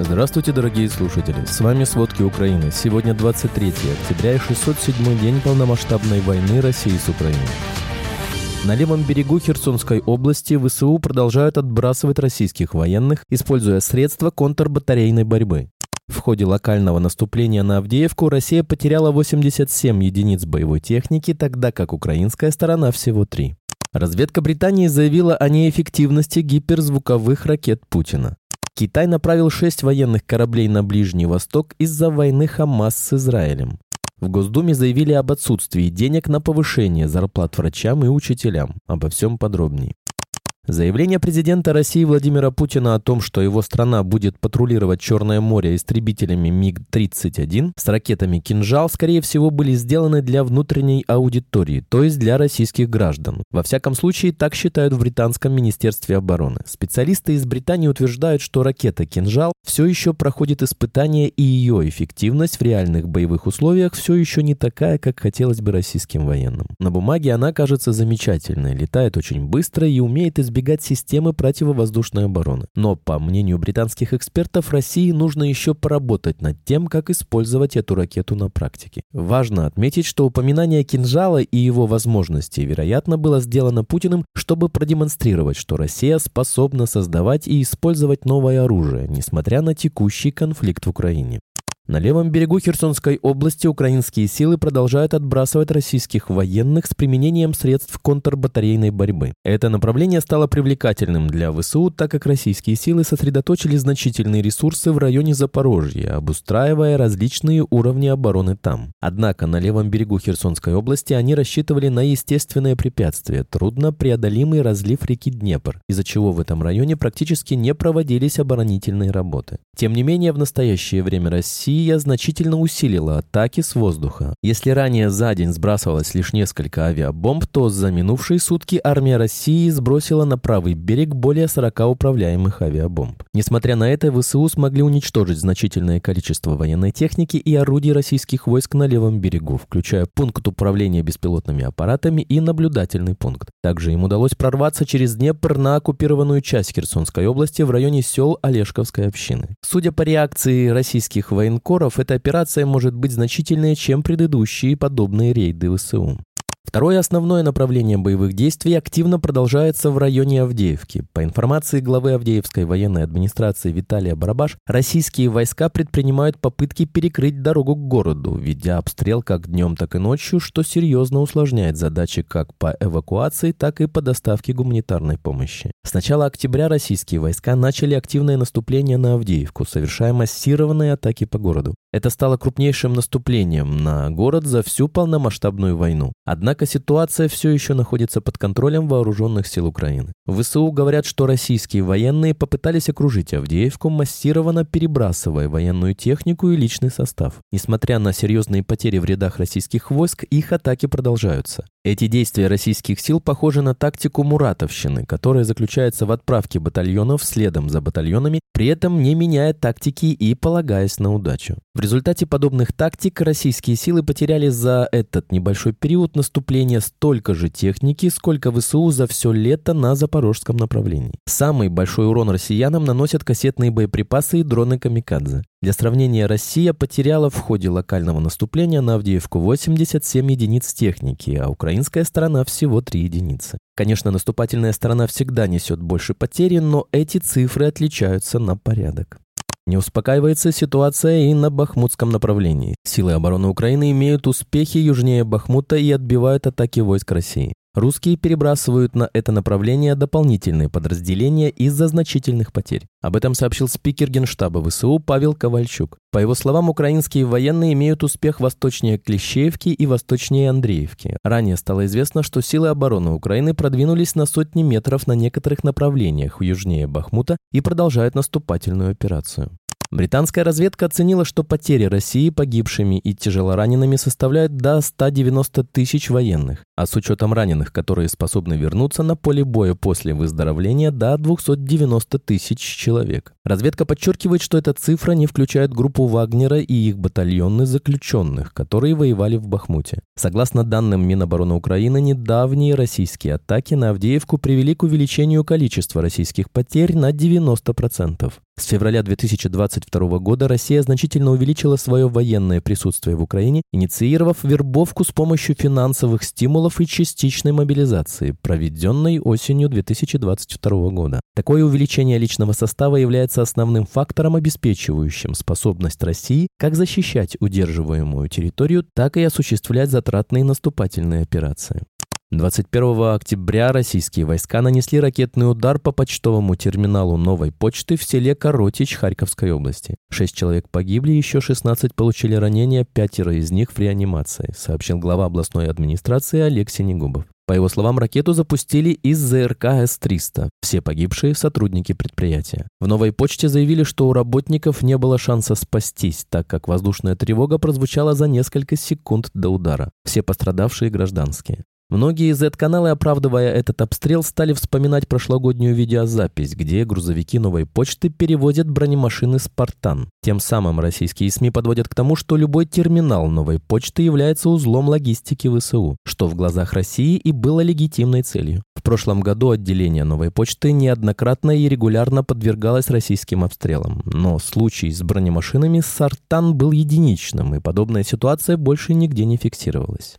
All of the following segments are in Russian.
Здравствуйте, дорогие слушатели! С вами «Сводки Украины». Сегодня 23 октября и 607 день полномасштабной войны России с Украиной. На левом берегу Херсонской области ВСУ продолжают отбрасывать российских военных, используя средства контрбатарейной борьбы. В ходе локального наступления на Авдеевку Россия потеряла 87 единиц боевой техники, тогда как украинская сторона всего 3. Разведка Британии заявила о неэффективности гиперзвуковых ракет Путина. Китай направил шесть военных кораблей на Ближний Восток из-за войны Хамас с Израилем. В Госдуме заявили об отсутствии денег на повышение зарплат врачам и учителям. Обо всем подробнее. Заявление президента России Владимира Путина о том, что его страна будет патрулировать Черное море истребителями МиГ-31 с ракетами «Кинжал», скорее всего, были сделаны для внутренней аудитории, то есть для российских граждан. Во всяком случае, так считают в Британском Министерстве обороны. Специалисты из Британии утверждают, что ракета «Кинжал» все еще проходит испытания и ее эффективность в реальных боевых условиях все еще не такая, как хотелось бы российским военным. На бумаге она кажется замечательной, летает очень быстро и умеет избегать избегать системы противовоздушной обороны. Но, по мнению британских экспертов, России нужно еще поработать над тем, как использовать эту ракету на практике. Важно отметить, что упоминание кинжала и его возможностей, вероятно, было сделано Путиным, чтобы продемонстрировать, что Россия способна создавать и использовать новое оружие, несмотря на текущий конфликт в Украине. На левом берегу Херсонской области украинские силы продолжают отбрасывать российских военных с применением средств контрбатарейной борьбы. Это направление стало привлекательным для ВСУ, так как российские силы сосредоточили значительные ресурсы в районе Запорожья, обустраивая различные уровни обороны там. Однако на левом берегу Херсонской области они рассчитывали на естественное препятствие – трудно преодолимый разлив реки Днепр, из-за чего в этом районе практически не проводились оборонительные работы. Тем не менее, в настоящее время Россия Россия значительно усилила атаки с воздуха. Если ранее за день сбрасывалось лишь несколько авиабомб, то за минувшие сутки армия России сбросила на правый берег более 40 управляемых авиабомб. Несмотря на это, ВСУ смогли уничтожить значительное количество военной техники и орудий российских войск на левом берегу, включая пункт управления беспилотными аппаратами и наблюдательный пункт. Также им удалось прорваться через Днепр на оккупированную часть Херсонской области в районе сел Олешковской общины. Судя по реакции российских военкоров, военкоров эта операция может быть значительнее, чем предыдущие подобные рейды ВСУ. Второе основное направление боевых действий активно продолжается в районе Авдеевки. По информации главы Авдеевской военной администрации Виталия Барабаш, российские войска предпринимают попытки перекрыть дорогу к городу, ведя обстрел как днем, так и ночью, что серьезно усложняет задачи как по эвакуации, так и по доставке гуманитарной помощи. С начала октября российские войска начали активное наступление на Авдеевку, совершая массированные атаки по городу. Это стало крупнейшим наступлением на город за всю полномасштабную войну. Однако ситуация все еще находится под контролем вооруженных сил Украины. В ВСУ говорят, что российские военные попытались окружить Авдеевку, массированно перебрасывая военную технику и личный состав. Несмотря на серьезные потери в рядах российских войск, их атаки продолжаются. Эти действия российских сил похожи на тактику Муратовщины, которая заключается в отправке батальонов следом за батальонами, при этом не меняя тактики и полагаясь на удачу. В результате подобных тактик российские силы потеряли за этот небольшой период наступления столько же техники, сколько ВСУ за все лето на запорожском направлении. Самый большой урон россиянам наносят кассетные боеприпасы и дроны «Камикадзе». Для сравнения, Россия потеряла в ходе локального наступления на Авдеевку 87 единиц техники, а украинская сторона всего 3 единицы. Конечно, наступательная сторона всегда несет больше потери, но эти цифры отличаются на порядок. Не успокаивается ситуация и на Бахмутском направлении. Силы обороны Украины имеют успехи южнее Бахмута и отбивают атаки войск России. Русские перебрасывают на это направление дополнительные подразделения из-за значительных потерь. Об этом сообщил спикер Генштаба ВСУ Павел Ковальчук. По его словам, украинские военные имеют успех восточнее Клещеевки и восточнее Андреевки. Ранее стало известно, что силы обороны Украины продвинулись на сотни метров на некоторых направлениях южнее Бахмута и продолжают наступательную операцию. Британская разведка оценила, что потери России погибшими и тяжелоранеными составляют до 190 тысяч военных, а с учетом раненых, которые способны вернуться на поле боя после выздоровления, до 290 тысяч человек. Разведка подчеркивает, что эта цифра не включает группу Вагнера и их батальоны заключенных, которые воевали в Бахмуте. Согласно данным Минобороны Украины, недавние российские атаки на Авдеевку привели к увеличению количества российских потерь на 90%. С февраля 2022 года Россия значительно увеличила свое военное присутствие в Украине, инициировав вербовку с помощью финансовых стимулов и частичной мобилизации, проведенной осенью 2022 года. Такое увеличение личного состава является основным фактором, обеспечивающим способность России как защищать удерживаемую территорию, так и осуществлять затратные наступательные операции. 21 октября российские войска нанесли ракетный удар по почтовому терминалу новой почты в селе Коротич Харьковской области. Шесть человек погибли, еще 16 получили ранения, пятеро из них в реанимации, сообщил глава областной администрации Олег Синегубов. По его словам, ракету запустили из ЗРК С-300. Все погибшие – сотрудники предприятия. В «Новой почте» заявили, что у работников не было шанса спастись, так как воздушная тревога прозвучала за несколько секунд до удара. Все пострадавшие – гражданские. Многие Z-каналы, оправдывая этот обстрел, стали вспоминать прошлогоднюю видеозапись, где грузовики новой почты перевозят бронемашины «Спартан». Тем самым российские СМИ подводят к тому, что любой терминал новой почты является узлом логистики ВСУ, что в глазах России и было легитимной целью. В прошлом году отделение новой почты неоднократно и регулярно подвергалось российским обстрелам, но случай с бронемашинами «Сартан» был единичным, и подобная ситуация больше нигде не фиксировалась.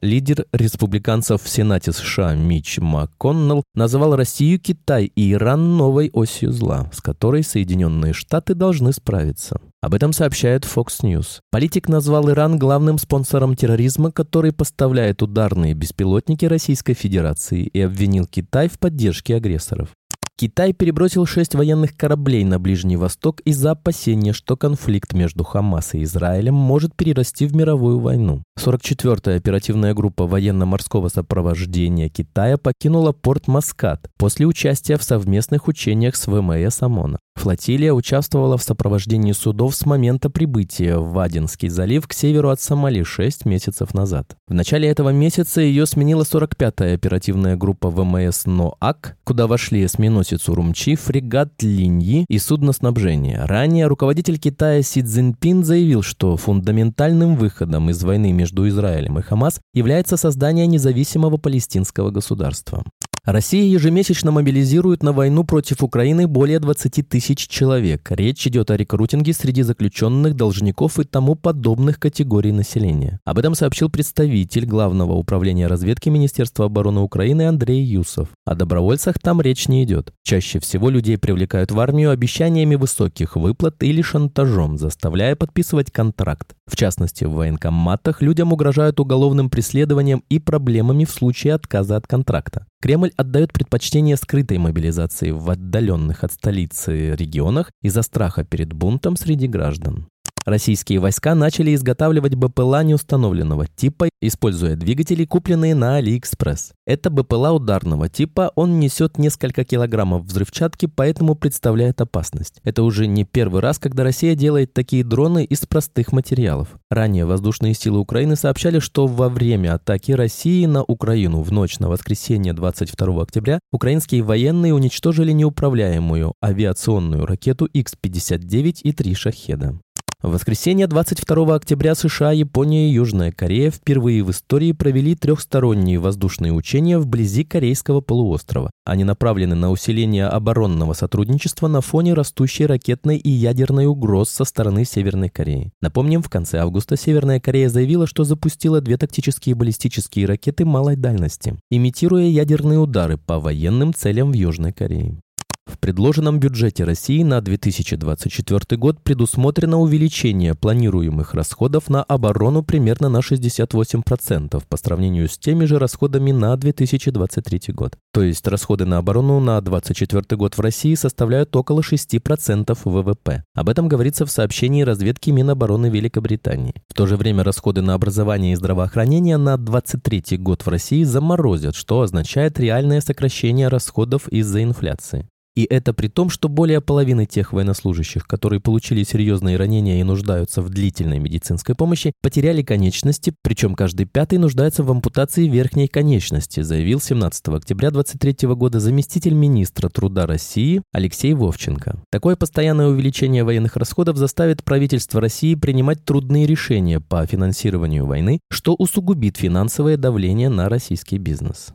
Лидер республиканцев в Сенате США Мич МакКоннелл назвал Россию, Китай и Иран новой осью зла, с которой Соединенные Штаты должны справиться. Об этом сообщает Fox News. Политик назвал Иран главным спонсором терроризма, который поставляет ударные беспилотники Российской Федерации и обвинил Китай в поддержке агрессоров. Китай перебросил шесть военных кораблей на Ближний Восток из-за опасения, что конфликт между Хамас и Израилем может перерасти в мировую войну. 44-я оперативная группа военно-морского сопровождения Китая покинула порт Маскат после участия в совместных учениях с ВМС ОМОНа. Флотилия участвовала в сопровождении судов с момента прибытия в Вадинский залив к северу от Сомали 6 месяцев назад. В начале этого месяца ее сменила 45-я оперативная группа ВМС НОАК, куда вошли эсминосец Урумчи, фрегат Линьи и судно снабжения. Ранее руководитель Китая Си Цзиньпин заявил, что фундаментальным выходом из войны между Израилем и Хамас является создание независимого палестинского государства. Россия ежемесячно мобилизирует на войну против Украины более 20 тысяч человек. Речь идет о рекрутинге среди заключенных, должников и тому подобных категорий населения. Об этом сообщил представитель Главного управления разведки Министерства обороны Украины Андрей Юсов. О добровольцах там речь не идет. Чаще всего людей привлекают в армию обещаниями высоких выплат или шантажом, заставляя подписывать контракт. В частности, в военкоматах людям угрожают уголовным преследованием и проблемами в случае отказа от контракта. Кремль отдает предпочтение скрытой мобилизации в отдаленных от столицы регионах из-за страха перед бунтом среди граждан. Российские войска начали изготавливать БПЛА неустановленного типа, используя двигатели, купленные на AliExpress. Это БПЛА ударного типа, он несет несколько килограммов взрывчатки, поэтому представляет опасность. Это уже не первый раз, когда Россия делает такие дроны из простых материалов. Ранее воздушные силы Украины сообщали, что во время атаки России на Украину в ночь на воскресенье 22 октября украинские военные уничтожили неуправляемую авиационную ракету X-59 и три шахеда. В воскресенье 22 октября США, Япония и Южная Корея впервые в истории провели трехсторонние воздушные учения вблизи Корейского полуострова. Они направлены на усиление оборонного сотрудничества на фоне растущей ракетной и ядерной угроз со стороны Северной Кореи. Напомним, в конце августа Северная Корея заявила, что запустила две тактические баллистические ракеты малой дальности, имитируя ядерные удары по военным целям в Южной Корее. В предложенном бюджете России на 2024 год предусмотрено увеличение планируемых расходов на оборону примерно на 68% по сравнению с теми же расходами на 2023 год. То есть расходы на оборону на 2024 год в России составляют около 6% ВВП. Об этом говорится в сообщении разведки Минобороны Великобритании. В то же время расходы на образование и здравоохранение на 2023 год в России заморозят, что означает реальное сокращение расходов из-за инфляции. И это при том, что более половины тех военнослужащих, которые получили серьезные ранения и нуждаются в длительной медицинской помощи, потеряли конечности, причем каждый пятый нуждается в ампутации верхней конечности, заявил 17 октября 2023 года заместитель министра труда России Алексей Вовченко. Такое постоянное увеличение военных расходов заставит правительство России принимать трудные решения по финансированию войны, что усугубит финансовое давление на российский бизнес.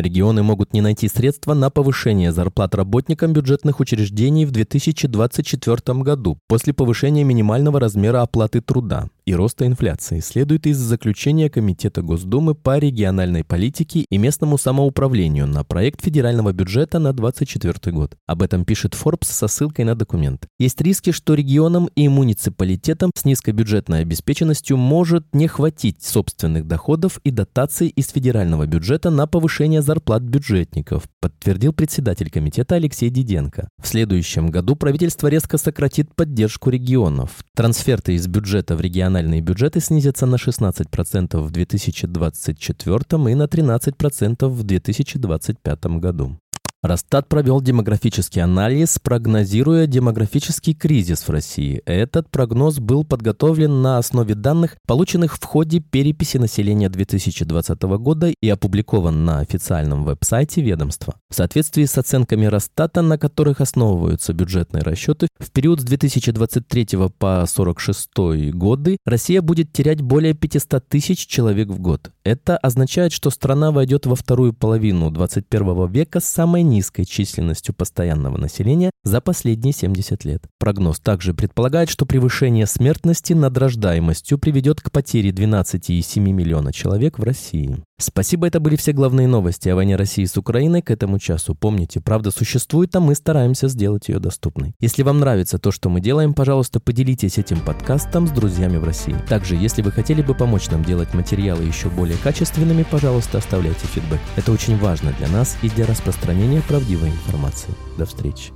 Регионы могут не найти средства на повышение зарплат работникам бюджетных учреждений в 2024 году после повышения минимального размера оплаты труда и роста инфляции следует из заключения Комитета Госдумы по региональной политике и местному самоуправлению на проект федерального бюджета на 2024 год. Об этом пишет Forbes со ссылкой на документ. Есть риски, что регионам и муниципалитетам с низкой бюджетной обеспеченностью может не хватить собственных доходов и дотаций из федерального бюджета на повышение зарплат бюджетников, подтвердил председатель комитета Алексей Диденко. В следующем году правительство резко сократит поддержку регионов. Трансферты из бюджета в региональные региональные бюджеты снизятся на 16% в 2024 и на 13% в 2025 году. Росстат провел демографический анализ, прогнозируя демографический кризис в России. Этот прогноз был подготовлен на основе данных, полученных в ходе переписи населения 2020 года и опубликован на официальном веб-сайте ведомства. В соответствии с оценками Росстата, на которых основываются бюджетные расчеты, в период с 2023 по 1946 годы Россия будет терять более 500 тысяч человек в год. Это означает, что страна войдет во вторую половину 21 века с самой низкой численностью постоянного населения за последние 70 лет. Прогноз также предполагает, что превышение смертности над рождаемостью приведет к потере 12,7 миллиона человек в России. Спасибо, это были все главные новости о войне России с Украиной к этому часу. Помните, правда существует, а мы стараемся сделать ее доступной. Если вам нравится то, что мы делаем, пожалуйста, поделитесь этим подкастом с друзьями в России. Также, если вы хотели бы помочь нам делать материалы еще более качественными, пожалуйста, оставляйте фидбэк. Это очень важно для нас и для распространения правдивой информации. До встречи.